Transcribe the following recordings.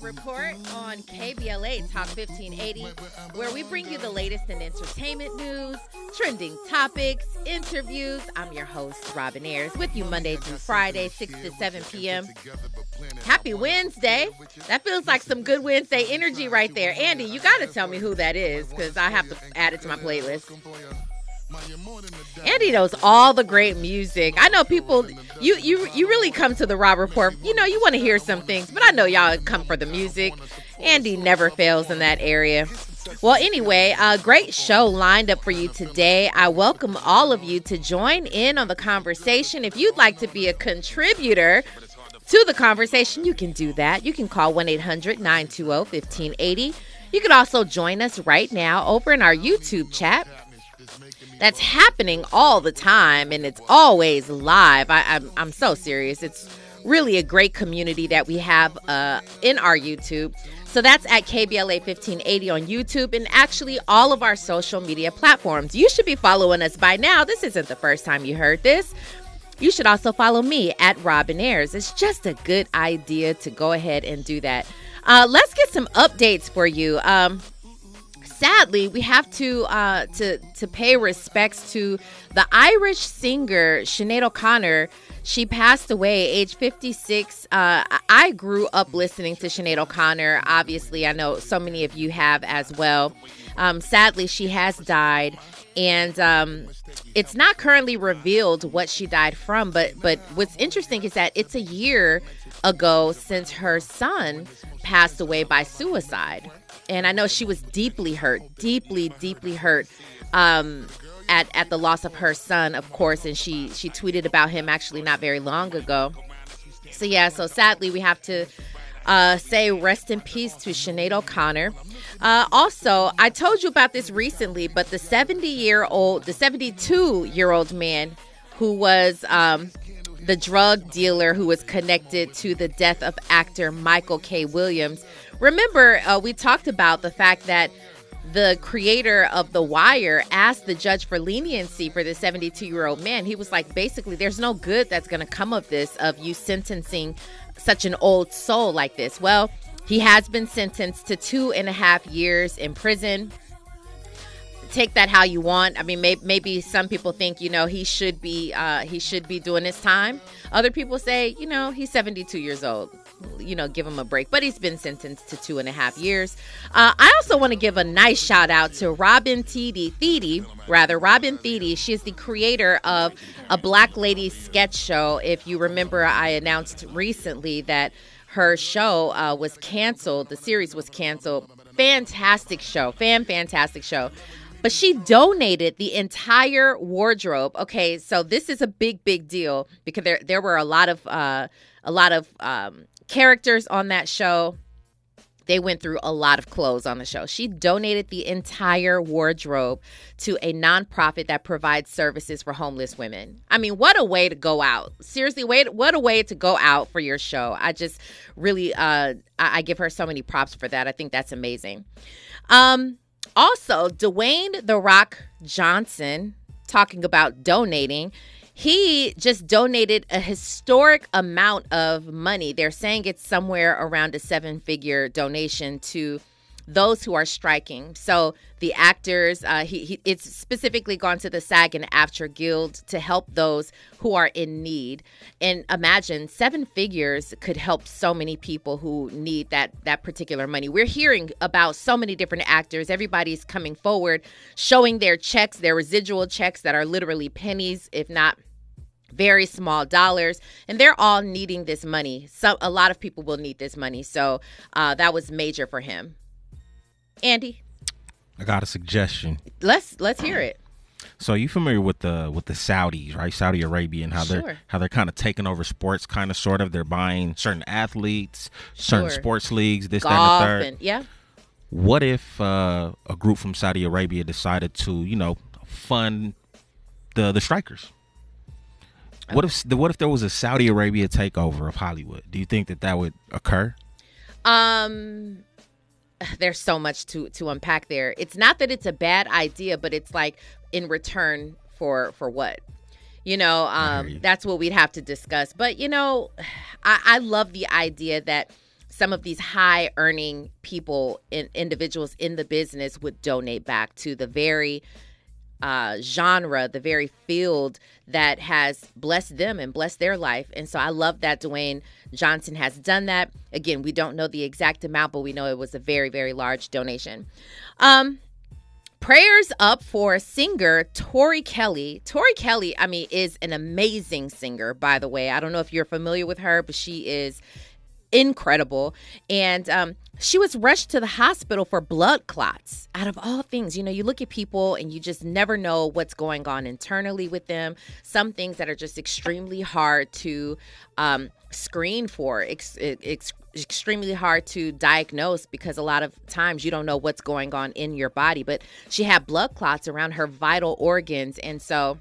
Report on KBLA Talk 1580, where we bring you the latest in entertainment news, trending topics, interviews. I'm your host, Robin Ayers, with you Monday through Friday, 6 to 7 p.m. Happy Wednesday. That feels like some good Wednesday energy right there. Andy, you got to tell me who that is because I have to add it to my playlist. Andy knows all the great music. I know people you you you really come to the Rob Report. You know, you want to hear some things, but I know y'all come for the music. Andy never fails in that area. Well, anyway, a great show lined up for you today. I welcome all of you to join in on the conversation. If you'd like to be a contributor to the conversation, you can do that. You can call 1 800 920 1580. You can also join us right now over in our YouTube chat that's happening all the time and it's always live. I, am I'm, I'm so serious. It's really a great community that we have uh, in our YouTube. So that's at KBLA 1580 on YouTube and actually all of our social media platforms. You should be following us by now. This isn't the first time you heard this. You should also follow me at Robin Ayers. It's just a good idea to go ahead and do that. Uh, let's get some updates for you. Um, sadly, we have to uh, to to pay respects to the Irish singer Sinead O'Connor. She passed away age 56. Uh, I grew up listening to Sinead O'Connor. Obviously, I know so many of you have as well. Um, sadly, she has died, and um, it's not currently revealed what she died from. But but what's interesting is that it's a year ago since her son passed away by suicide and I know she was deeply hurt, deeply, deeply hurt. Um, at, at the loss of her son, of course, and she she tweeted about him actually not very long ago. So yeah, so sadly we have to uh, say rest in peace to Sinead O'Connor. Uh, also, I told you about this recently, but the 70 year old, the 72 year old man who was um, the drug dealer who was connected to the death of actor Michael K. Williams Remember, uh, we talked about the fact that the creator of The Wire asked the judge for leniency for the 72 year old man. He was like, basically, there's no good that's going to come of this, of you sentencing such an old soul like this. Well, he has been sentenced to two and a half years in prison. Take that how you want. I mean, may- maybe some people think you know he should be uh, he should be doing his time. Other people say you know he's 72 years old you know, give him a break. But he's been sentenced to two and a half years. Uh, I also want to give a nice shout out to Robin Thede, Thede, rather, Robin Thede. is the creator of a Black Lady sketch show. If you remember, I announced recently that her show uh, was canceled. The series was canceled. Fantastic show. Fan, fantastic show but she donated the entire wardrobe. Okay, so this is a big, big deal because there there were a lot of uh, a lot of um, characters on that show they went through a lot of clothes on the show. She donated the entire wardrobe to a nonprofit that provides services for homeless women. I mean, what a way to go out. Seriously, wait, what a way to go out for your show. I just really uh I, I give her so many props for that. I think that's amazing. Um also, Dwayne The Rock Johnson talking about donating he just donated a historic amount of money. They're saying it's somewhere around a seven figure donation to those who are striking. So the actors, uh, he, he, it's specifically gone to the SAG and AFTRA Guild to help those who are in need. And imagine seven figures could help so many people who need that that particular money. We're hearing about so many different actors. Everybody's coming forward, showing their checks, their residual checks that are literally pennies, if not very small dollars and they're all needing this money so a lot of people will need this money so uh, that was major for him Andy. I got a suggestion. Let's let's hear it. So you familiar with the with the Saudis, right? Saudi Arabia and how sure. they're how they're kind of taking over sports, kind of sort of. They're buying certain athletes, certain sports leagues, this, Golf that, and the third. And, yeah. What if uh, a group from Saudi Arabia decided to, you know, fund the the strikers? What if the what if there was a Saudi Arabia takeover of Hollywood? Do you think that that would occur? Um, there's so much to to unpack there. It's not that it's a bad idea, but it's like in return for for what? You know, um, you. that's what we'd have to discuss. But you know, I, I love the idea that some of these high earning people and individuals in the business would donate back to the very uh, genre, the very field that has blessed them and blessed their life. And so I love that Dwayne Johnson has done that. Again, we don't know the exact amount, but we know it was a very, very large donation. Um, prayers up for singer Tori Kelly. Tori Kelly, I mean, is an amazing singer, by the way. I don't know if you're familiar with her, but she is incredible. And um, she was rushed to the hospital for blood clots. Out of all things, you know, you look at people and you just never know what's going on internally with them. Some things that are just extremely hard to um, screen for, ex- ex- extremely hard to diagnose because a lot of times you don't know what's going on in your body. But she had blood clots around her vital organs. And so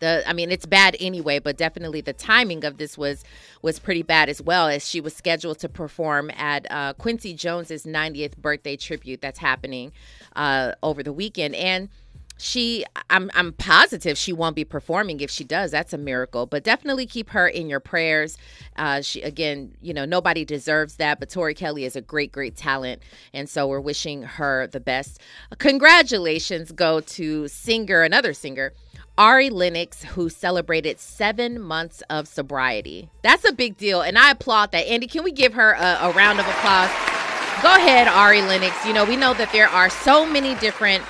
the i mean it's bad anyway but definitely the timing of this was was pretty bad as well as she was scheduled to perform at uh, quincy jones's 90th birthday tribute that's happening uh, over the weekend. And she I'm I'm positive she won't be performing if she does. That's a miracle. But definitely keep her in your prayers. Uh, she again you know nobody deserves that but Tori Kelly is a great great talent. And so we're wishing her the best. Congratulations go to singer another singer Ari Lennox, who celebrated seven months of sobriety. That's a big deal, and I applaud that. Andy, can we give her a, a round of applause? Go ahead, Ari Lennox. You know, we know that there are so many different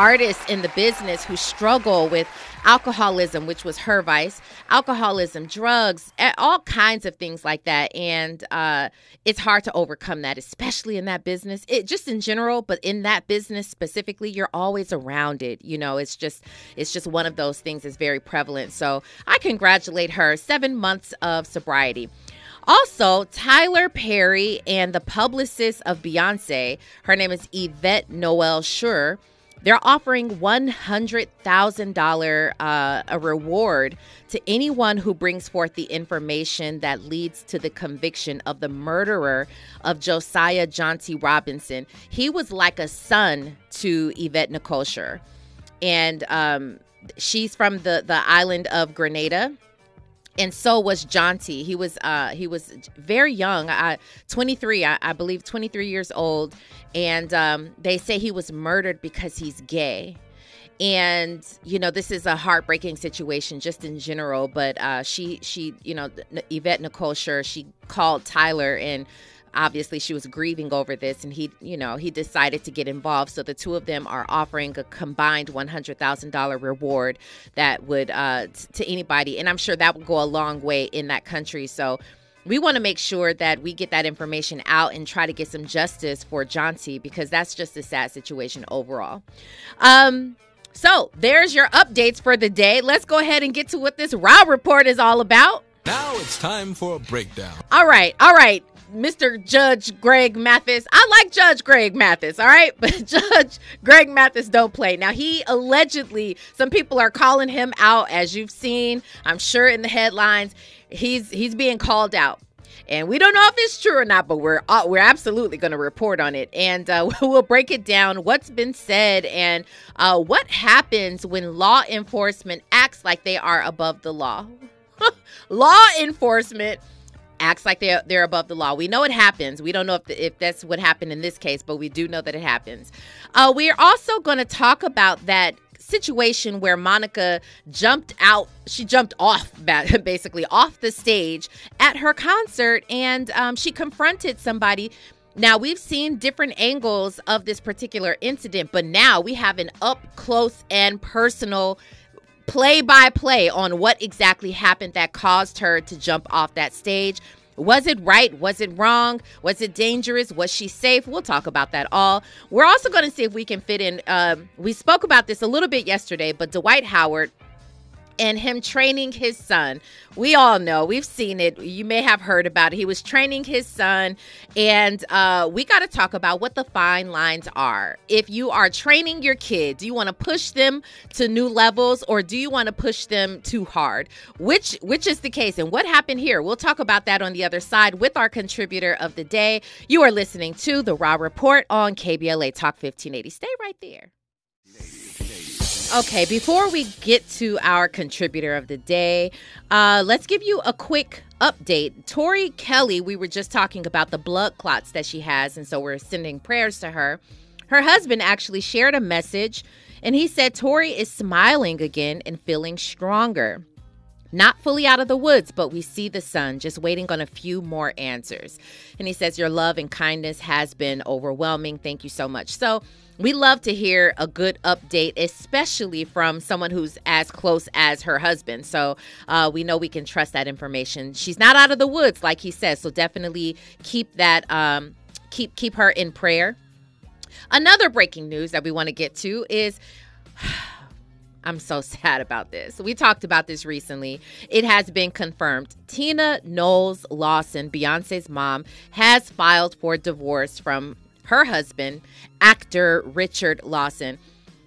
artists in the business who struggle with alcoholism, which was her vice, alcoholism, drugs, all kinds of things like that. And uh, it's hard to overcome that, especially in that business. It just in general, but in that business specifically, you're always around it. You know, it's just it's just one of those things that's very prevalent. So I congratulate her. Seven months of sobriety. Also, Tyler Perry and the publicist of Beyonce, her name is Yvette Noel Schure they're offering $100,000 uh, a reward to anyone who brings forth the information that leads to the conviction of the murderer of Josiah John T. Robinson. He was like a son to Yvette Nicole Schure. And um, she's from the, the island of Grenada and so was John T. He was uh, he was very young, uh, 23, I, I, believe, 23 years old, and um, they say he was murdered because he's gay. And you know this is a heartbreaking situation just in general, but uh, she she you know Yvette Nicole Schure she called Tyler and obviously she was grieving over this and he you know he decided to get involved so the two of them are offering a combined $100000 reward that would uh t- to anybody and i'm sure that would go a long way in that country so we want to make sure that we get that information out and try to get some justice for John T because that's just a sad situation overall. Um, so there's your updates for the day. Let's go ahead and get to what this Raw report is all about. Now it's time for a breakdown. All right, all right. Mr. Judge Greg Mathis. I like Judge Greg Mathis, all right? But Judge Greg Mathis don't play. Now, he allegedly, some people are calling him out, as you've seen, I'm sure in the headlines. He's he's being called out. And we don't know if it's true or not, but we're uh, we're absolutely going to report on it, and uh, we'll break it down. What's been said, and uh, what happens when law enforcement acts like they are above the law. law enforcement acts like they're they're above the law. We know it happens. We don't know if the, if that's what happened in this case, but we do know that it happens. Uh, we are also going to talk about that situation where Monica jumped out. She jumped off, basically off the stage at her concert, and um, she confronted somebody. Now, we've seen different angles of this particular incident, but now we have an up close and personal play by play on what exactly happened that caused her to jump off that stage. Was it right? Was it wrong? Was it dangerous? Was she safe? We'll talk about that all. We're also going to see if we can fit in. Uh, we spoke about this a little bit yesterday, but Dwight Howard and him training his son. We all know, we've seen it. You may have heard about it. He was training his son, and uh, we got to talk about what the fine lines are. If you are training your kid, do you want to push them to new levels, or do you want to push them too hard? Which which is the case, and what happened here? We'll talk about that on the other side with our contributor of the day. You are listening to the Raw Report on KBLA Talk 1580. Stay right there. Okay, before we get to our contributor of the day, uh, let's give you a quick update. Tori Kelly, we were just talking about the blood clots that she has, and so we're sending prayers to her. Her husband actually shared a message, and he said Tori is smiling again and feeling stronger. Not fully out of the woods, but we see the sun, just waiting on a few more answers. And he says, Your love and kindness has been overwhelming. Thank you so much. So, we love to hear a good update, especially from someone who's as close as her husband. So uh, we know we can trust that information. She's not out of the woods, like he says. So definitely keep that, um, keep keep her in prayer. Another breaking news that we want to get to is. I'm so sad about this. We talked about this recently. It has been confirmed. Tina Knowles Lawson, Beyonce's mom, has filed for divorce from her husband, actor Richard Lawson.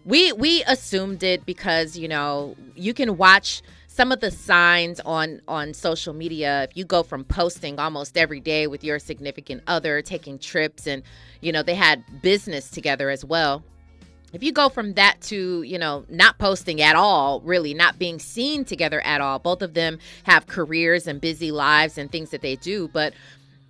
We we assumed it because, you know, you can watch some of the signs on on social media if you go from posting almost every day with your significant other taking trips and you know they had business together as well if you go from that to you know not posting at all really not being seen together at all both of them have careers and busy lives and things that they do but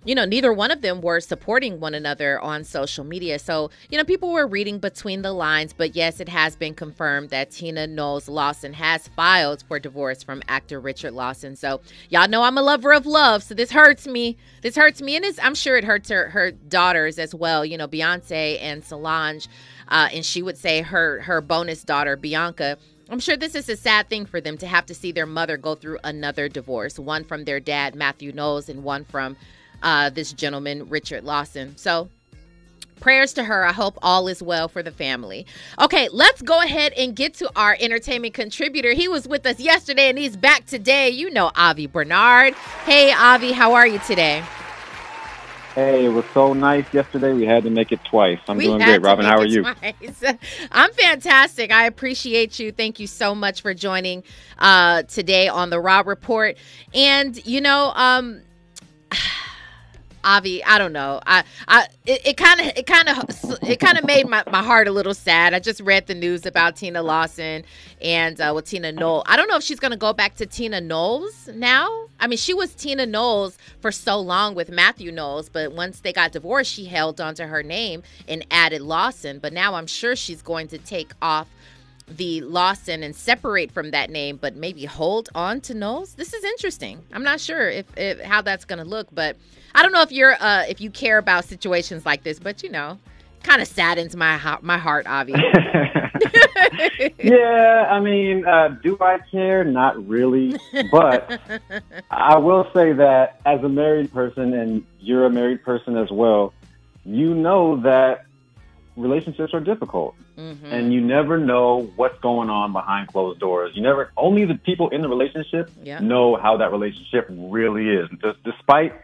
you know, neither one of them were supporting one another on social media. So, you know, people were reading between the lines, but yes, it has been confirmed that Tina Knowles Lawson has filed for divorce from actor Richard Lawson. So, y'all know I'm a lover of love, so this hurts me. This hurts me, and I'm sure it hurts her, her daughters as well. You know, Beyonce and Solange, uh, and she would say her her bonus daughter Bianca. I'm sure this is a sad thing for them to have to see their mother go through another divorce, one from their dad Matthew Knowles and one from uh, this gentleman, Richard Lawson. So prayers to her. I hope all is well for the family. Okay, let's go ahead and get to our entertainment contributor. He was with us yesterday and he's back today. You know Avi Bernard. Hey, Avi, how are you today? Hey, it was so nice yesterday. We had to make it twice. I'm we doing great, Robin. How are you? Twice. I'm fantastic. I appreciate you. Thank you so much for joining uh, today on the Rob Report. And you know, um, Avi, I don't know. I, I, it kind of, it kind of, it kind of made my, my heart a little sad. I just read the news about Tina Lawson and uh, with Tina Knowles. I don't know if she's gonna go back to Tina Knowles now. I mean, she was Tina Knowles for so long with Matthew Knowles, but once they got divorced, she held onto her name and added Lawson. But now I'm sure she's going to take off the Lawson and separate from that name, but maybe hold on to Knowles. This is interesting. I'm not sure if, if how that's going to look, but I don't know if you're uh, if you care about situations like this, but you know, kind of saddens my my heart, obviously. yeah, I mean, uh, do I care? Not really, but I will say that as a married person, and you're a married person as well, you know that relationships are difficult. Mm-hmm. And you never know what's going on behind closed doors. You never, only the people in the relationship yeah. know how that relationship really is. Just, despite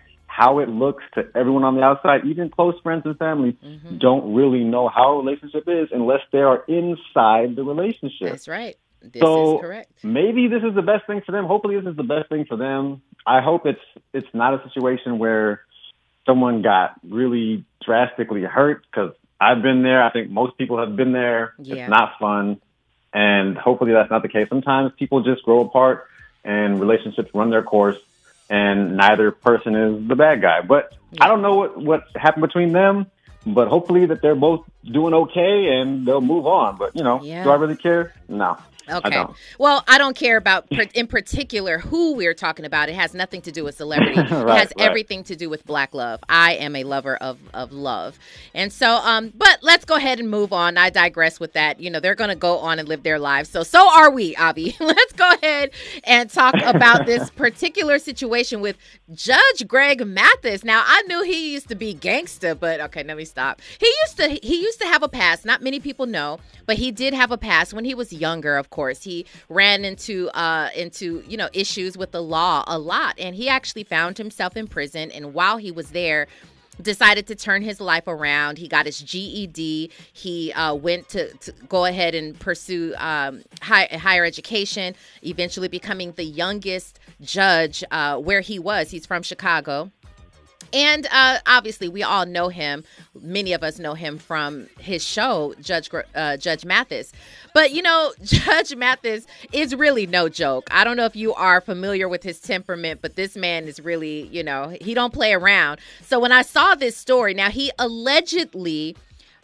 how it looks to everyone on the outside, even close friends and family mm-hmm. don't really know how a relationship is unless they are inside the relationship. That's right. This so is correct. Maybe this is the best thing for them. Hopefully, this is the best thing for them. I hope it's it's not a situation where someone got really drastically hurt because I've been there. I think most people have been there. Yeah. It's not fun. And hopefully that's not the case. Sometimes people just grow apart and relationships run their course and neither person is the bad guy. But yeah. I don't know what, what happened between them, but hopefully that they're both doing okay and they'll move on. But, you know, yeah. do I really care? No. Okay. I well, I don't care about in particular who we're talking about. It has nothing to do with celebrity. right, it has right. everything to do with black love. I am a lover of of love. And so um but let's go ahead and move on. I digress with that. You know, they're going to go on and live their lives. So so are we, Avi. let's go ahead and talk about this particular situation with Judge Greg Mathis. Now, I knew he used to be gangster, but okay, let me stop. He used to he used to have a past. Not many people know, but he did have a past when he was younger, of course. He ran into uh into, you know, issues with the law a lot and he actually found himself in prison and while he was there decided to turn his life around. He got his GED. He uh, went to, to, go ahead and pursue um, high, higher education, eventually becoming the youngest judge uh, where he was. He's from Chicago. And uh, obviously, we all know him. Many of us know him from his show, Judge uh, Judge Mathis. But you know, Judge Mathis is really no joke. I don't know if you are familiar with his temperament, but this man is really, you know, he don't play around. So when I saw this story, now he allegedly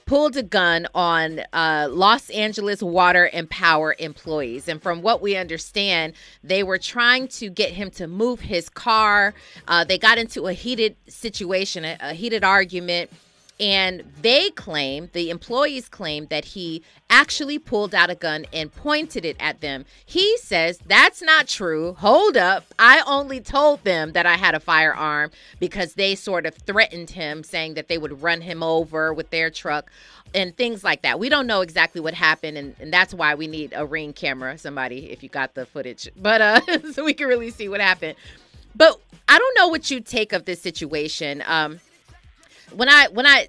pulled a gun on uh, Los Angeles Water and Power employees. And from what we understand, they were trying to get him to move his car. Uh, they got into a heated situation, a, a heated argument. And they claim, the employees claim, that he actually pulled out a gun and pointed it at them. He says that's not true. Hold up. I only told them that I had a firearm because they sort of threatened him, saying that they would run him over with their truck and things like that. We don't know exactly what happened, and, and that's why we need a ring camera, somebody, if you got the footage. But uh, so we can really see what happened. But I don't know what you take of this situation. Um, when I when I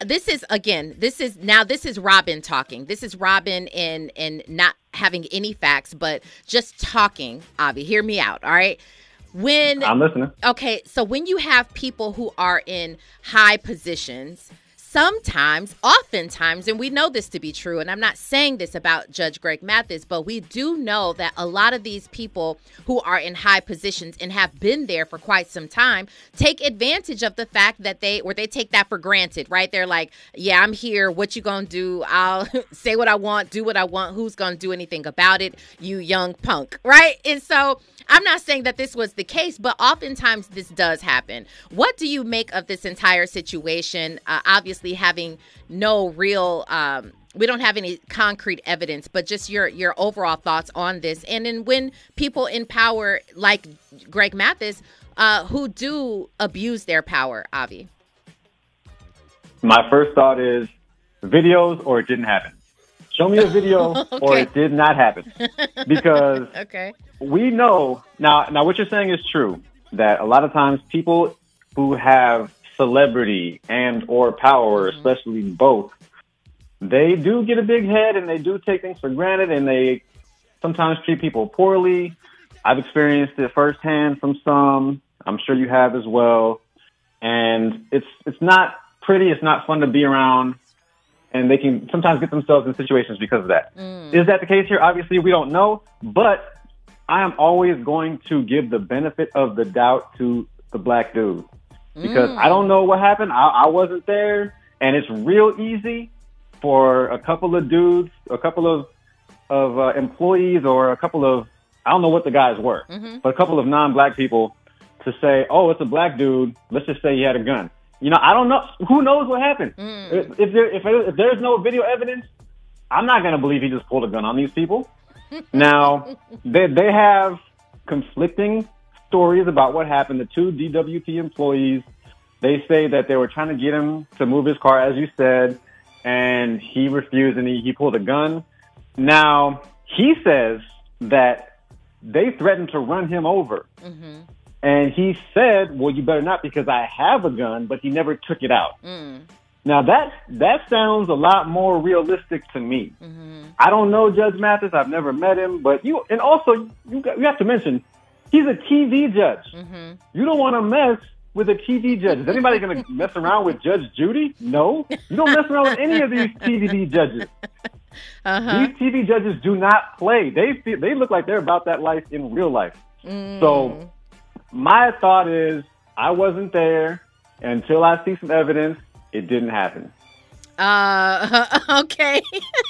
this is again this is now this is Robin talking. This is Robin and and not having any facts, but just talking. Avi, hear me out. All right. When I'm listening. Okay, so when you have people who are in high positions sometimes, oftentimes, and we know this to be true, and I'm not saying this about Judge Greg Mathis, but we do know that a lot of these people who are in high positions and have been there for quite some time take advantage of the fact that they, or they take that for granted, right? They're like, yeah, I'm here. What you gonna do? I'll say what I want, do what I want. Who's gonna do anything about it? You young punk, right? And so, I'm not saying that this was the case, but oftentimes this does happen. What do you make of this entire situation? Uh, obviously, having no real. Um, we don't have any concrete evidence, but just your your overall thoughts on this. And then when people in power, like Greg Mathis, uh, who do abuse their power, Avi. My first thought is videos or it didn't happen. Show me a video Okay. or it did not happen. Because Okay. we know now now what you're saying is true that a lot of times people who have celebrity and or power mm-hmm. especially both they do get a big head and they do take things for granted and they sometimes treat people poorly. I've experienced it firsthand from some. I'm sure you have as well. And it's it's not pretty. It's not fun to be around. And they can sometimes get themselves in situations because of that. Mm. Is that the case here? Obviously, we don't know, but I am always going to give the benefit of the doubt to the black dude because I don't know what happened. I, I wasn't there, and it's real easy for a couple of dudes, a couple of of uh, employees, or a couple of I don't know what the guys were, but a couple of non-black people to say, "Oh, it's a black dude." Let's just say he had a gun. You know, I don't know. Who knows what happened? If, if there if, if there's no video evidence, I'm not going to believe he just pulled a gun on these people. now, they they have conflicting stories about what happened. The two DWP employees, they say that they were trying to get him to move his car, as you said, and he refused and he, he pulled a gun. Now, he says that they threatened to run him over. Mm-hmm. And he said, "Well, you better not because I have a gun," but he never took it out. Mm. Now that that sounds a lot more realistic to me. Mm-hmm. I don't know Judge Mathis. I've never met him, but you and also you got, you have to mention he's a TV judge. You don't want to mess with a TV judge. Is anybody going to mess around with Judge Judy? No, you don't mess around with any of these TV judges. Uh-huh. These TV judges do not play. They feel, they look like they're about that life in real life. So my thought is I wasn't there until I see some evidence. It didn't happen. Uh, okay.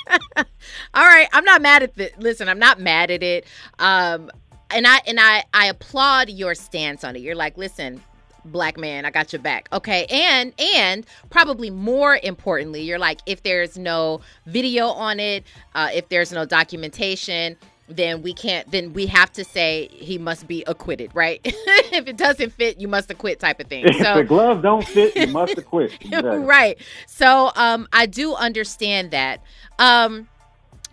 All right. I'm not mad at it. Listen, I'm not mad at it. Um, and I and I I applaud your stance on it. You're like, listen, black man, I got your back. Okay. And and probably more importantly, you're like, if there's no video on it, uh, if there's no documentation, then we can't then we have to say he must be acquitted, right? if it doesn't fit, you must acquit type of thing. If So the gloves don't fit, you must acquit. Exactly. right. So um, I do understand that. Um,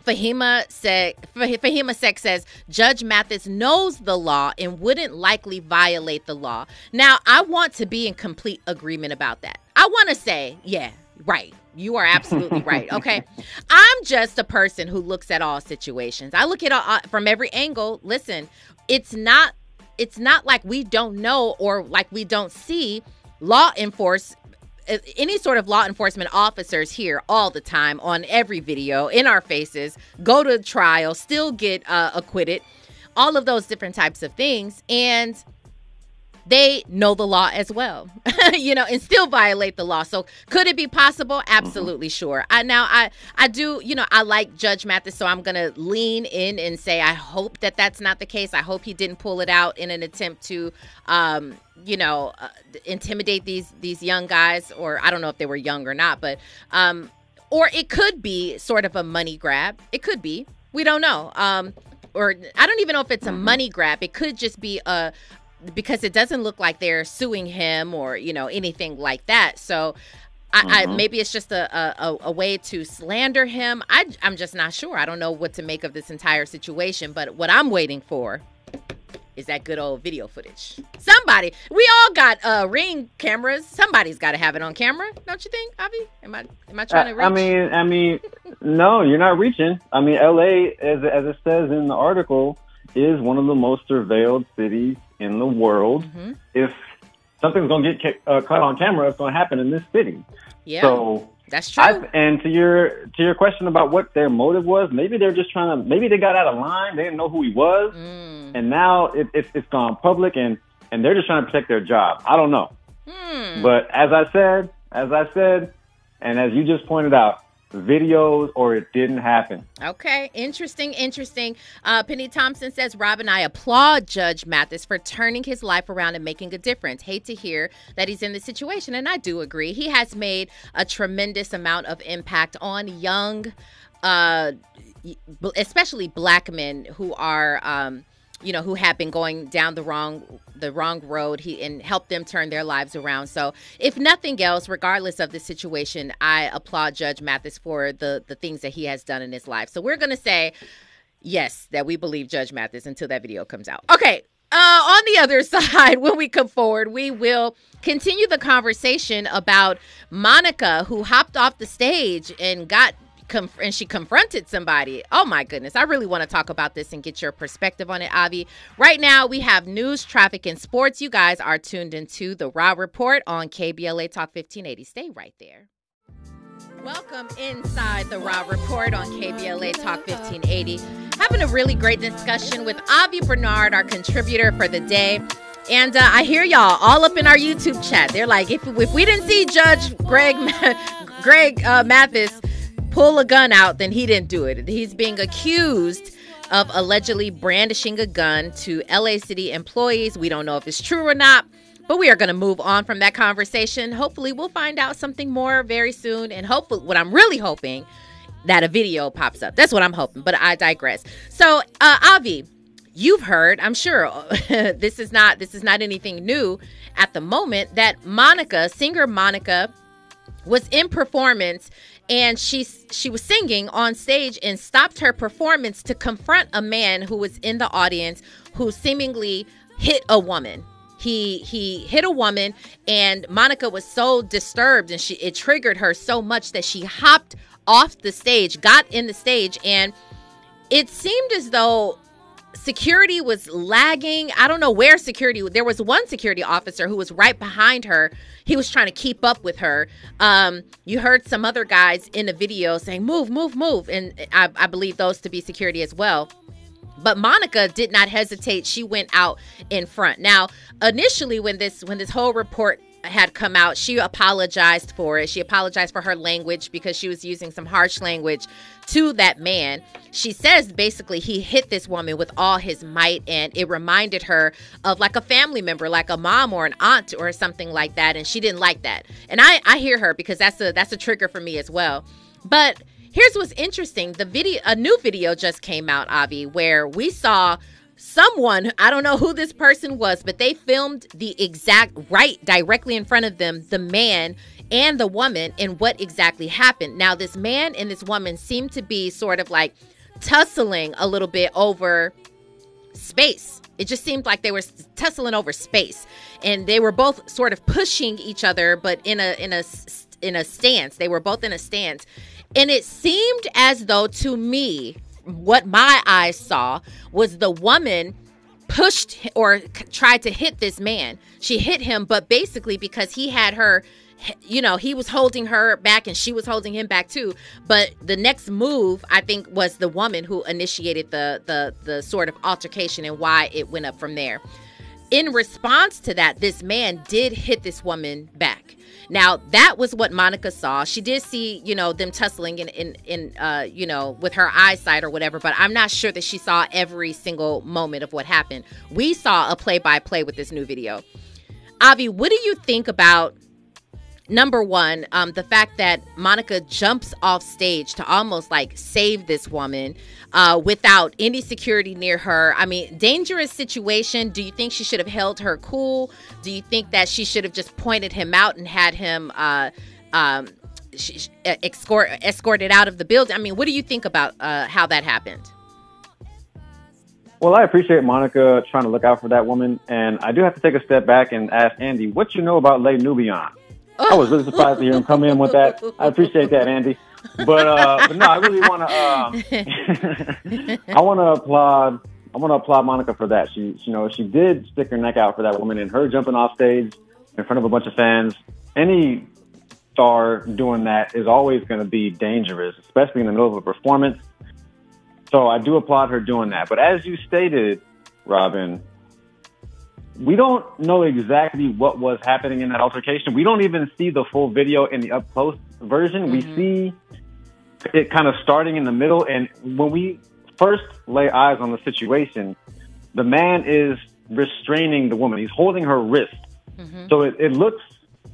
Fahima said, Fahima Sek says Judge Mathis knows the law and wouldn't likely violate the law. Now, I want to be in complete agreement about that. I want to say, yeah, right. You are absolutely right. Okay. I'm just a person who looks at all situations. I look at all, uh, from every angle. Listen, it's not it's not like we don't know or like we don't see law enforce any sort of law enforcement officers here all the time on every video in our faces, go to trial, still get uh, acquitted, all of those different types of things. And they know the law as well, you know, and still violate the law. So could it be possible? Absolutely mm-hmm. sure. I now I I do, you know, I like Judge Mathis, so I'm gonna lean in and say I hope that that's not the case. I hope he didn't pull it out in an attempt to, um, you know, uh, intimidate these these young guys, or I don't know if they were young or not, but um, or it could be sort of a money grab. It could be. We don't know. Um, or I don't even know if it's a mm-hmm. money grab. It could just be a because it doesn't look like they're suing him or you know anything like that. So I, I, mm-hmm. maybe it's just a, a, a way to slander him. I, I'm just not sure. I don't know what to make of this entire situation. But what I'm waiting for is that good old video footage. Somebody, we all got uh ring cameras. Somebody's got to have it on camera, don't you think, Avi? Am I am I trying to reach? I mean, I mean, no, you're not reaching. I mean, L.A. as as it says in the article is one of the most surveilled cities in the world. Mm-hmm. If something's going to get uh, caught on camera, it's going to happen in this city. Yeah. So that's true. I, and to your to your question about what their motive was, maybe they're just trying to. Maybe they got out of line. They didn't know who he was, mm. and now it, it, it's gone public, and and they're just trying to protect their job. I don't know. Mm. But as I said, as I said, and as you just pointed out, videos or it didn't happen. Okay, interesting, interesting. Uh, Penny Thompson says, Rob and I applaud Judge Mathis for turning his life around and making a difference. Hate to hear that he's in this situation, and I do agree. He has made a tremendous amount of impact on young, uh, especially black men who are. Um, you know who have been going down the wrong the wrong road he and help them turn their lives around. So if nothing else regardless of the situation i applaud judge mathis for the the things that he has done in his life. So we're going to say yes that we believe judge mathis until that video comes out. Okay uh, on the other side, when we come forward, we will continue the conversation about Monica, who hopped off the stage and got conf- and she confronted somebody. Oh my goodness. I really want to talk about this and get your perspective on it, Avi. Right now, we have news, traffic, and sports. You guys are tuned into the Raw Report on KBLA Talk 1580. Stay right there. Welcome inside the Raw Report on KBLA Talk 1580. Having a really great discussion with Avi Bernard, our contributor for the day. And uh, I hear y'all all up in our YouTube chat. They're like, if, if we didn't see Judge Greg Greg uh, Mathis pull a gun out, then he didn't do it. He's being accused of allegedly brandishing a gun to LA City employees. We don't know if it's true or not, but we are going to move on from that conversation. Hopefully, we'll find out something more very soon. And hopefully, what I'm really hoping that a video pops up. That's what I'm hoping, but I digress. So, uh, Avi, you've heard, I'm sure this is not this is not anything new at the moment that Monica, singer Monica was in performance and she she was singing on stage and stopped her performance to confront a man who was in the audience who seemingly hit a woman. He he hit a woman and monica was so disturbed and she it triggered her so much that she hopped off the stage got in the stage and it seemed as though security was lagging. I don't know where security. There was one security officer who was right behind her. He was trying to keep up with her. Um, you heard some other guys in the video saying, "Move, move, move," and I, I believe those to be security as well. But Monica did not hesitate. She went out in front. Now, initially, when this when this whole report had come out, she apologized for it. She apologized for her language because she was using some harsh language to that man. She says basically he hit this woman with all his might and it reminded her of like a family member, like a mom or an aunt or something like that and she didn't like that. And I I hear her because that's a that's a trigger for me as well. But here's what's interesting. The video a new video just came out, Avi, where we saw someone, I don't know who this person was, but they filmed the exact right directly in front of them, the man and the woman, and what exactly happened. Now, this man and this woman seem to be sort of like tussling a little bit over space. It just seemed like they were tussling over space, and they were both sort of pushing each other, but in a in a in a stance. They were both in a stance, and it seemed as though to me what my eyes saw was the woman pushed or tried to hit this man. She hit him, but basically because he had her you know, he was holding her back and she was holding him back too. But the next move, I think, was the woman who initiated the the the sort of altercation and why it went up from there. In response to that, this man did hit this woman back. Now that was what Monica saw. She did see, you know, them tussling in in in uh, you know, with her eyesight or whatever, but I'm not sure that she saw every single moment of what happened. We saw a play by play with this new video. Avi, what do you think about number one, um, the fact that Monica jumps off stage to almost like save this woman uh, without any security near her. I mean, dangerous situation. Do you think she should have held her cool? Do you think that she should have just pointed him out and had him uh, um, sh- escort escorted out of the building? I mean, what do you think about uh, how that happened? Well, I appreciate Monica trying to look out for that woman, and I do have to take a step back and ask Andy, what you know about Le Nubian? I was really surprised to hear him come in with that. I appreciate that, Andy. But, uh, but no, I really want to. Um, I want to applaud. I want to applaud Monica for that. She, you know, she did stick her neck out for that woman, and her jumping off stage in front of a bunch of fans. Any star doing that is always going to be dangerous, especially in the middle of a performance. So I do applaud her doing that. But as you stated, Robin, we don't know exactly what was happening in that altercation. We don't even see the full video in the up close version. Mm-hmm. We see it kind of starting in the middle. And when we first lay eyes on the situation, the man is restraining the woman. He's holding her wrist. Mm-hmm. So it, it looks,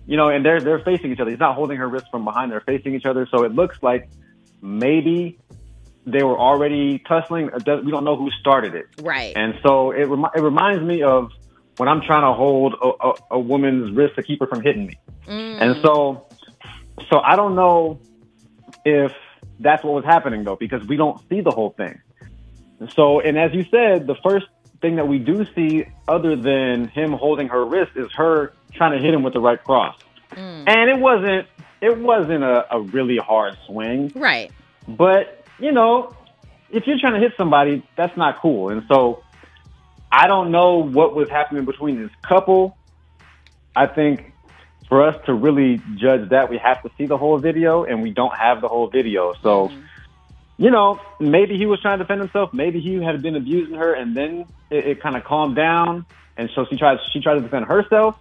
you know, and they're they're facing each other. He's not holding her wrist from behind. They're facing each other. So it looks like maybe they were already tussling. We don't know who started it. Right. And so it rem- it reminds me of when I'm trying to hold a, a, a woman's wrist to keep her from hitting me. Mm. And so, so I don't know if that's what was happening though, because we don't see the whole thing. So, and as you said, the first thing that we do see other than him holding her wrist is her trying to hit him with the right cross. Mm. And it wasn't, it wasn't a, a really hard swing. Right. But, you know, if you're trying to hit somebody, that's not cool. And so I don't know what was happening between this couple. I think for us to really judge that, we have to see the whole video, and we don't have the whole video. So, mm-hmm. you know, maybe he was trying to defend himself. Maybe he had been abusing her, and then it, it kind of calmed down, and so she tried. She tried to defend herself.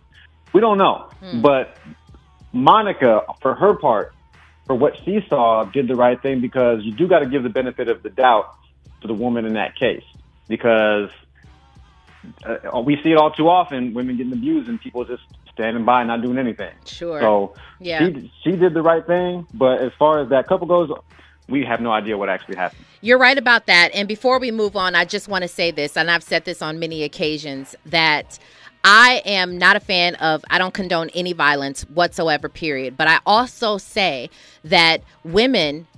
We don't know, mm. but Monica, for her part, for what she saw, did the right thing because you do got to give the benefit of the doubt to the woman in that case because uh, we see it all too often women getting abused and people just standing by and not doing anything. Sure. So yeah. she, she did the right thing. But as far as that couple goes, we have no idea what actually happened. You're right about that. And before we move on, I just want to say this, and I've said this on many occasions that. I am not a fan of, I don't condone any violence whatsoever, period. But I also say that women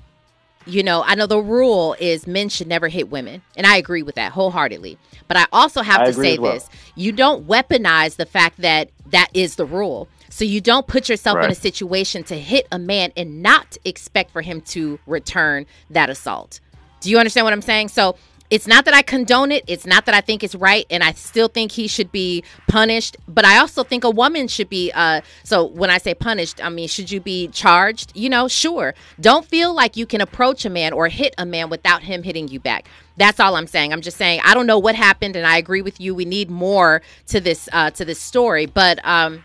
you know, I know the rule is men should never hit women, and I agree with that wholeheartedly. But I also have I to say well. this you don't weaponize the fact that that is the rule. So you don't put yourself right. in a situation to hit a man and not expect for him to return that assault. Do you understand what I'm saying? So it's not that I condone it. It's not that I think it's right, and I still think he should be punished. But I also think a woman should be. Uh, so when I say punished, I mean should you be charged? You know, sure. Don't feel like you can approach a man or hit a man without him hitting you back. That's all I'm saying. I'm just saying I don't know what happened, and I agree with you. We need more to this uh, to this story, but um,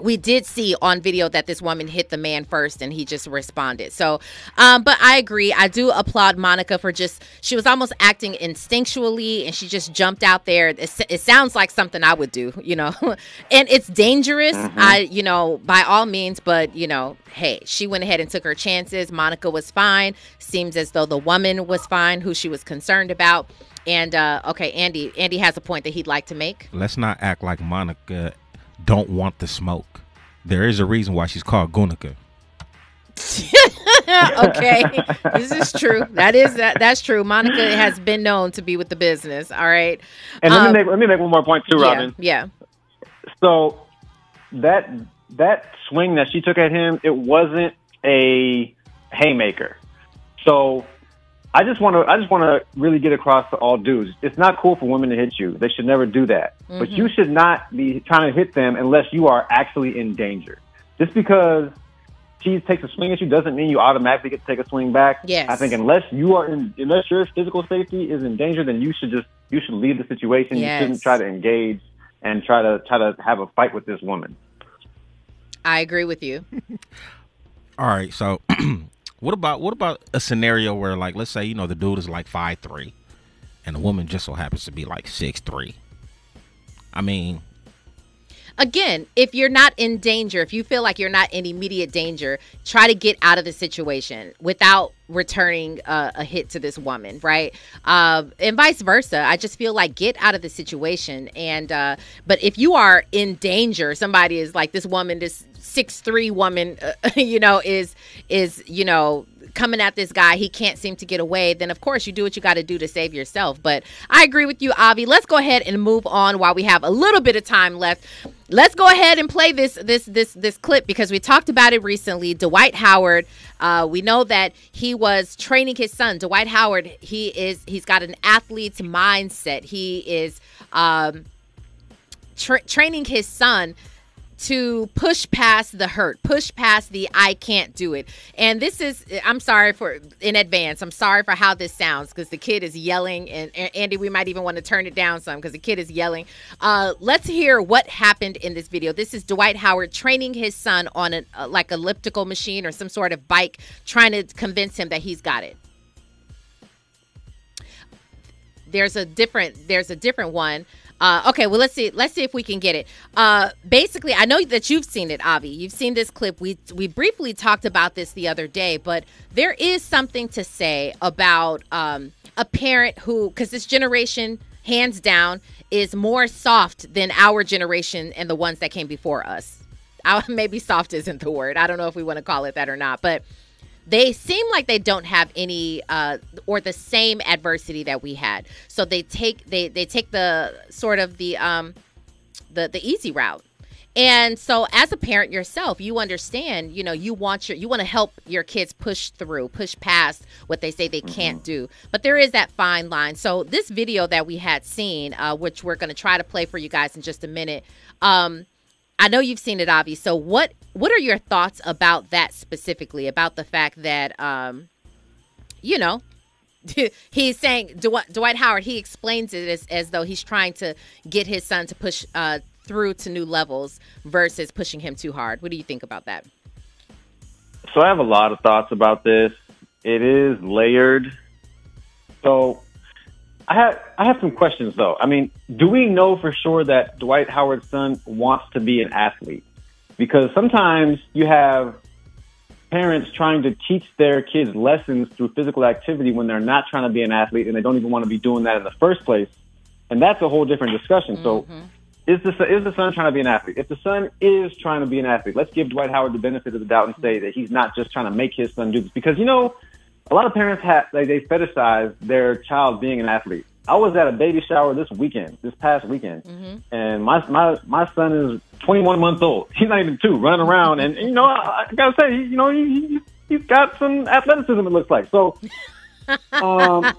we did see on video that this woman hit the man first and he just responded. So, um, but I agree. I do applaud Monica for just, she was almost acting instinctually and she just jumped out there. It, it sounds like something I would do, you know, and it's dangerous. Mm-hmm. I, you know, by all means, but, you know, hey, she went ahead and took her chances. Monica was fine. Seems as though the woman was fine who she was concerned about. And, uh, okay, Andy, Andy has a point that he'd like to make. Let's not act like Monica don't want the smoke. There is a reason why she's called Gunica. okay, this is true. That is that. That's true. Monica has been known to be with the business. All right. And um, let me um, make let me make one more point too, Robin. Yeah. So that that swing that she took at him, it wasn't a haymaker. So I just want to I just want to really get across to all dudes. It's not cool for women to hit you. They should never do that. But you mm-hmm. should not be trying to hit them unless you are actually in danger. Just because she takes a swing at you doesn't mean you automatically get to take a swing back. Yes. I think unless you are in unless your physical safety is in danger, then you should just you should leave the situation. Yes. You shouldn't try to engage and try to try to have a fight with this woman. I agree with you. All right, so what about what about a scenario where like let's say you know the dude is like five three, and the woman just so happens to be like six three. I mean, Again, if you're not in danger, if you feel like you're not in immediate danger, try to get out of the situation without returning uh, a hit to this woman, right? Uh, and vice versa. I just feel like get out of the situation. And uh, but if you are in danger, somebody is like this woman, this six three woman, uh, you know, is is you know coming at this guy, he can't seem to get away, then of course you do what you got to do to save yourself. But I agree with you, Avi. Let's go ahead and move on while we have a little bit of time left. Let's go ahead and play this this this this clip because we talked about it recently. Dwight Howard, uh, we know that he was training his son. Dwight Howard, he is he's got an athlete's mindset. He is um, tra- training his son to push past the hurt, push past the I can't do it. And this is I'm sorry for in advance. I'm sorry for how this sounds because the kid is yelling and, and Andy we might even want to turn it down some because the kid is yelling. Uh let's hear what happened in this video. This is Dwight Howard training his son on an uh, like elliptical machine or some sort of bike trying to convince him that he's got it. There's a different there's a different one uh, okay, well let's see. Let's see if we can get it. Uh, basically, I know that you've seen it, Avi. You've seen this clip. We we briefly talked about this the other day, but there is something to say about um, a parent who, because this generation, hands down, is more soft than our generation and the ones that came before us. I, maybe soft isn't the word. I don't know if we want to call it that or not, but they seem like they don't have any uh, or the same adversity that we had. So they take they they take the sort of the um the the easy route. And so as a parent yourself, you understand, you know, you want your you want to help your kids push through, push past what they say they can't do. But there is that fine line. So this video that we had seen, uh, which we're going to try to play for you guys in just a minute, um, I know you've seen it, Avi. So what what are your thoughts about that specifically? About the fact that um, you know, he's saying Dwight, Dwight Howard. He explains it as as though he's trying to get his son to push uh, through to new levels versus pushing him too hard. What do you think about that? So I have a lot of thoughts about this. It is layered. So I have I have some questions though. I mean, do we know for sure that Dwight Howard's son wants to be an athlete? Because sometimes you have parents trying to teach their kids lessons through physical activity when they're not trying to be an athlete and they don't even want to be doing that in the first place. And that's a whole different discussion. So mm-hmm. is the is the son trying to be an athlete? If the son is trying to be an athlete, let's give Dwight Howard the benefit of the doubt and say that he's not just trying to make his son do this. Because you know, a lot of parents have like, they fetishize their child being an athlete. I was at a baby shower this weekend, this past weekend, and my my my son is 21 months old. He's not even two, running around, and, and you know, I, I gotta say, you know, he, he he's got some athleticism. It looks like so. Um,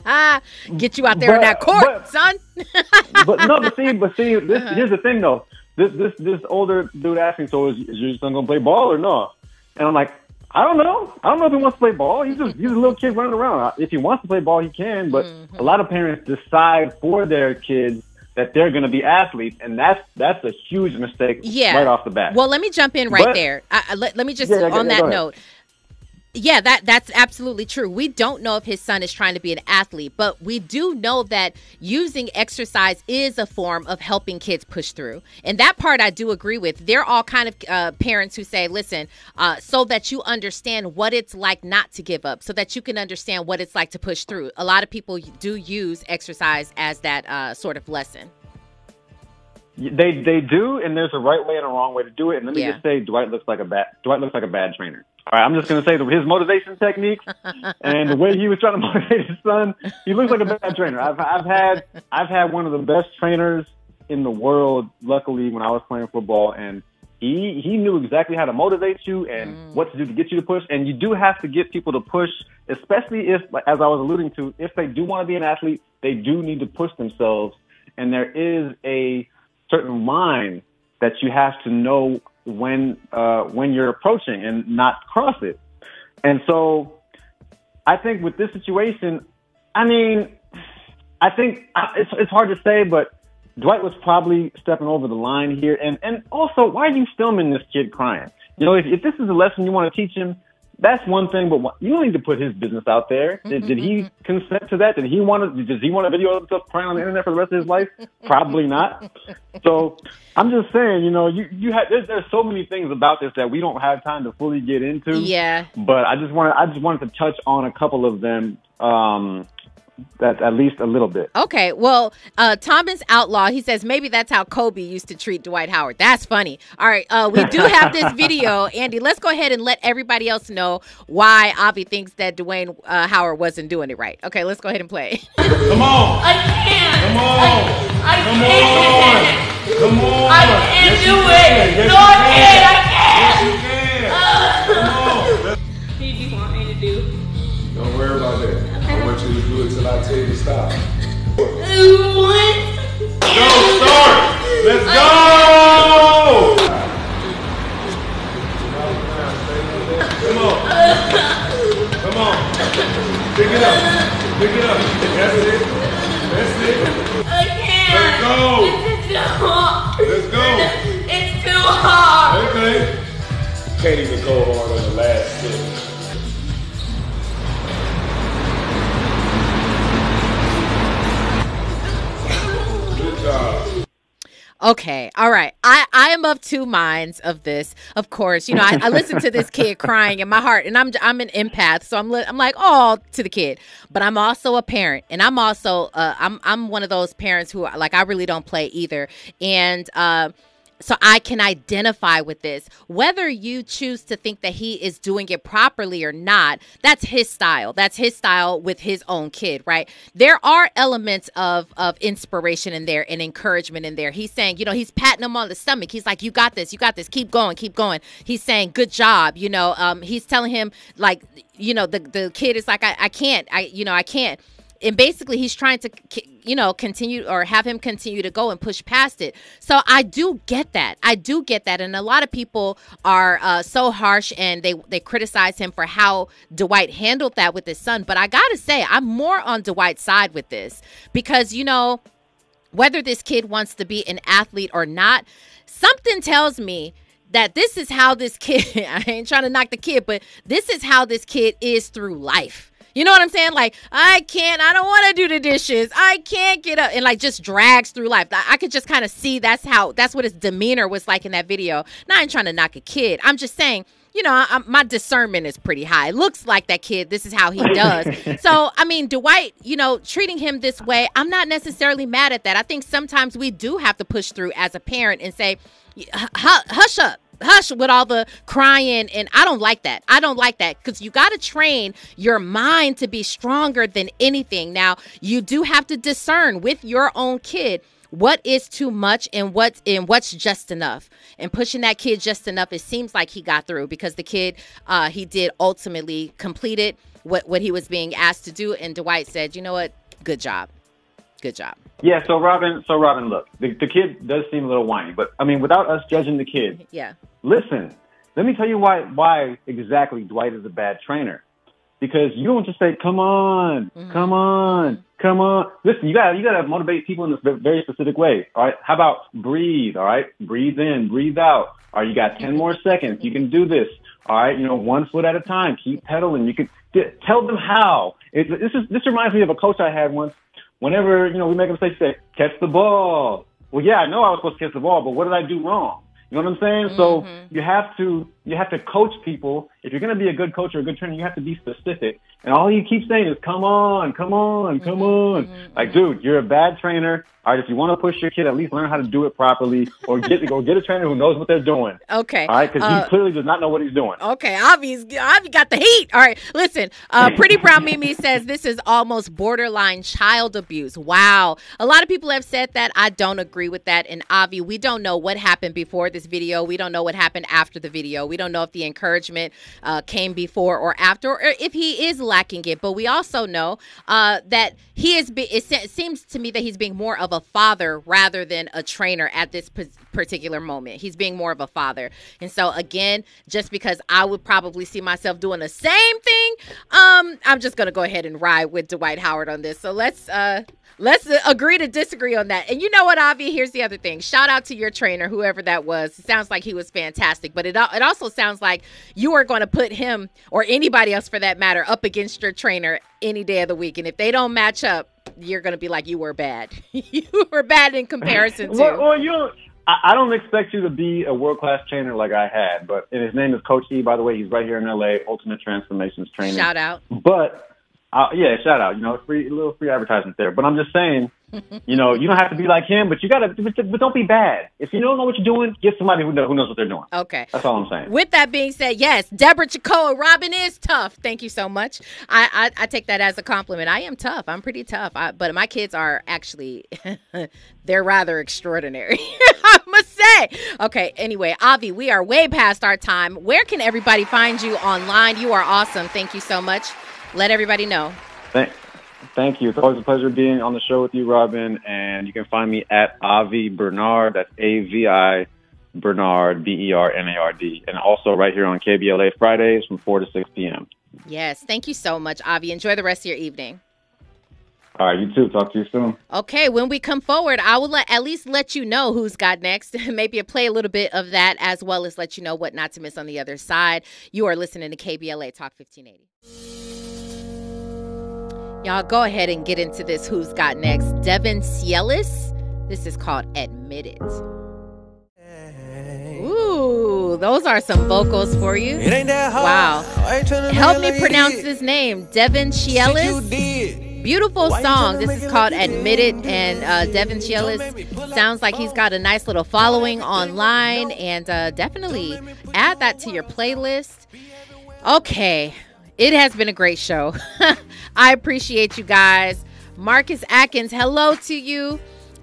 Get you out there in that court, but- son. but no, but see, but see, this, here's the thing though. This this this older dude asked me, so is, is your son gonna play ball or no? And I'm like, I don't know. I don't know if he wants to play ball. He's just he's a little kid running around. If he wants to play ball, he can. But mm-hmm. a lot of parents decide for their kids that they're going to be athletes, and that's that's a huge mistake yeah. right off the bat. Well, let me jump in right But- there. I, I- let, let me just Yeah, on yeah, that note. Yeah, that that's absolutely true. We don't know if his son is trying to be an athlete, but we do know that using exercise is a form of helping kids push through. And that part I do agree with. They're all kind of uh, parents who say, "Listen, uh, so that you understand what it's like not to give up, so that you can understand what it's like to push through." A lot of people do use exercise as that uh, sort of lesson. They they do, and there's a right way and a wrong way to do it. And let me Yeah. just say, Dwight looks like a bad Dwight looks like a bad trainer. All right, I'm just going to say that his motivation techniques and the way he was trying to motivate his son, he looks like a bad trainer. I've I've had I've had one of the best trainers in the world. Luckily, when I was playing football, and He he knew exactly how to motivate you and Mm. what to do to get you to push. And you do have to get people to push, especially if, as I was alluding to, if they do want to be an athlete, they do need to push themselves. And there is a certain line that you have to know when uh, when you're approaching and not cross it. And so, I think with this situation, I mean, I think it's it's hard to say, but Dwight was probably stepping over the line here. And and also, why are you filming this kid crying? You know, if, if this is a lesson you want to teach him, that's one thing. But you don't need to put his business out there. Did, did he consent to that? Did he want to? Does he want a video of himself crying on the internet for the rest of his life? Probably not. So I'm just saying, you know, you you have there's, there's so many things about this that we don't have time to fully get into. Yeah. But I just wanted I just wanted to touch on a couple of them. Um, that at least a little bit. Okay, well, uh, Thomas Outlaw, he says maybe that's how Kobe used to treat Dwight Howard. That's funny. All right, uh, we do have this video, Andy. Let's go ahead and let everybody else know why Avi thinks that Dwayne uh, Howard wasn't doing it right. Okay, let's go ahead and play. Come on. I can't. Come on. I, I Come can't. on. Come on. I can't Yes, do it. can. Yes, no, I can't. I can't. you I tell you to stop. What? Go, start. Let's go. Come on. Come on. Pick it up. Pick it up. That's it. That's it. I can't. Let's go. It's too hard. Let's go. It's too hard. Okay. Can't even go hard on the last Okay, all right. I I am of two minds of this. Of course, you know I, I listen to this kid crying in my heart, and I'm I'm an empath, so I'm li- I'm like oh to the kid, but I'm also a parent, and I'm also uh, I'm I'm one of those parents who like I really don't play either, and. Uh, so I can identify with this. Whether you choose to think that he is doing it properly or not, that's his style. That's his style with his own kid, right? There are elements of of inspiration in there and encouragement in there. He's saying, you know, he's patting him on the stomach. He's like, "You got this. You got this. Keep going. Keep going." He's saying, "Good job." You know, um, he's telling him like, you know, the the kid is like, "I, I can't. I, you know, I can't." And basically he's trying to you know continue or have him continue to go and push past it. So i do get that. I do get that. And a lot of people are uh, so harsh and they they criticize him for how dwight handled that with his son. But i gotta say i'm more on dwight's side with this because you know whether this kid wants to be an athlete or not something tells me that this is how this kid i ain't trying to knock the kid but this is how this kid is through life you know what I'm saying? Like, I can't, I don't want to do the dishes. I can't get up. And like just drags through life. I, I could just kind of see that's how, that's what his demeanor was like in that video. Not I ain't trying to knock a kid. I'm just saying, you know, I, my discernment is pretty high. It Looks like that kid, this is how he does. so, I mean, Dwight, you know, treating him this way, I'm not necessarily mad at that. I think sometimes we do have to push through as a parent and say, hush up hush with all the crying and i don't like that. I don't like that because you got to train your mind to be stronger than anything. Now you do have to discern with your own kid what is too much and what's and what's just enough. And pushing that kid just enough it seems like he got through because the kid uh, he did ultimately complete it what what he was being asked to do and dwight said you know what? Good job. Good job. Yeah, so Robin, so Robin, look, the, the kid does seem a little whiny, but I mean, without us judging the kid, yeah listen, let me tell you why why exactly Dwight is a bad trainer. Because you don't just say, "Come on, mm-hmm. come on, come on." Listen, you got you got to motivate people in this very specific way. All right, how about breathe? All right, breathe in, breathe out. All right, you got ten more seconds. You can do this. All right, you know, one foot at a time. Keep pedaling. You can tell them how. It, this is this reminds me of a coach I had once. Whenever you know we make a mistake, say, "Catch the ball." Well, yeah, I know I was supposed to catch the ball, but what did I do wrong? You know what I'm saying? So mm-hmm. you have to you have to coach people. If you're going to be a good coach or a good trainer, you have to be specific. And all you keep saying is, "Come on, come on, come on." Like, dude, you're a bad trainer. All right, if you want to push your kid, at least learn how to do it properly, or get go get a trainer who knows what they're doing. Okay. All right, because Uh, he clearly does not know what he's doing. Okay, Avi's Avi got the heat. All right, listen. Uh, Pretty Brown Mimi says this is almost borderline child abuse. Wow, a lot of people have said that. I don't agree with that. And Avi, we don't know what happened before this video. We don't know what happened after the video. We don't know if the encouragement uh, came before or after, or if he is lacking it. But we also know uh, that he is. Be- it, se- it seems to me that he's being more of a father rather than a trainer at this p- particular moment. He's being more of a father, and so again, just because I would probably see myself doing the same thing, I'm just gonna go ahead and ride with Dwight Howard on this. So let's uh let's uh, agree to disagree on that. And you know what, Avi? Here's the other thing. Shout out to your trainer, whoever that was. It sounds like he was fantastic, but it it also sounds like you are going to put him or anybody else for that matter up against your trainer any day of the week. And if they don't match up, you're going to be like you were bad. you were bad in comparison to. Well, well, you. I, I don't expect you to be a world class trainer like I had, but and his name is Coach E. By the way, he's right here in L.A. Ultimate Transformations Training. Shout out. But uh, yeah, shout out. You know, free a little free advertisement there. But I'm just saying, you know, you don't have to be like him, but you gotta, but, but don't be bad. If you don't know what you're doing, get somebody who, know, who knows what they're doing. Okay. That's all I'm saying. With that being said, yes, Deborah Chacoa, Robin is tough. Thank you so much. I, I, I take that as a compliment. I am tough. I'm pretty tough. I, but my kids are actually, they're rather extraordinary. I must say. Okay. Anyway, Avi, we are way past our time. Where can everybody find you online? You are awesome. Thank you so much. Let everybody know. Thank, thank you. It's always a pleasure being on the show with you, Robin. And you can find me at Avi Bernard. That's A V I Bernard B E R N A R D, and also right here on KBLA Fridays from four to six p.m. Yes. Thank you so much, Avi. Enjoy the rest of your evening. All right, you too. Talk to you soon. Okay, when we come forward, I will let, at least let you know who's got next. Maybe play a little bit of that as well as let you know what not to miss on the other side. You are listening to KBLA Talk 1580. Y'all go ahead and get into this who's got next. Devin Cielis. This is called Admit It. Ooh, those are some vocals for you. It ain't that hard. Wow. I ain't tryna Help me like pronounce his name. Devin Cielis. Beautiful Why song. This is called like Admit It, and uh, Devin Chielis sounds like he's got a nice little following online, and uh, definitely add that to your playlist. Okay, it has been a great show. I appreciate you guys. Marcus Atkins, hello to you.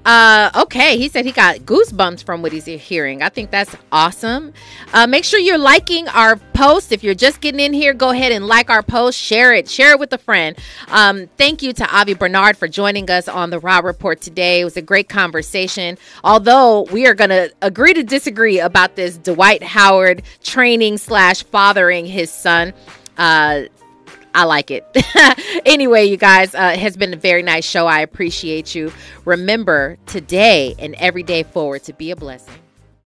Uh, okay, he said he got goosebumps from what he's hearing. I think that's awesome. Uh, make sure you're liking our post. If you're just getting in here, go ahead and like our post, share it, share it with a friend. Um, thank you to Avi Bernard for joining us on the Raw Report today. It was a great conversation. Although we are going to agree to disagree about this Dwight Howard training slash fathering his son. Uh, I like it. anyway, you guys, uh, it has been a very nice show. I appreciate you. Remember today and every day forward to be a blessing.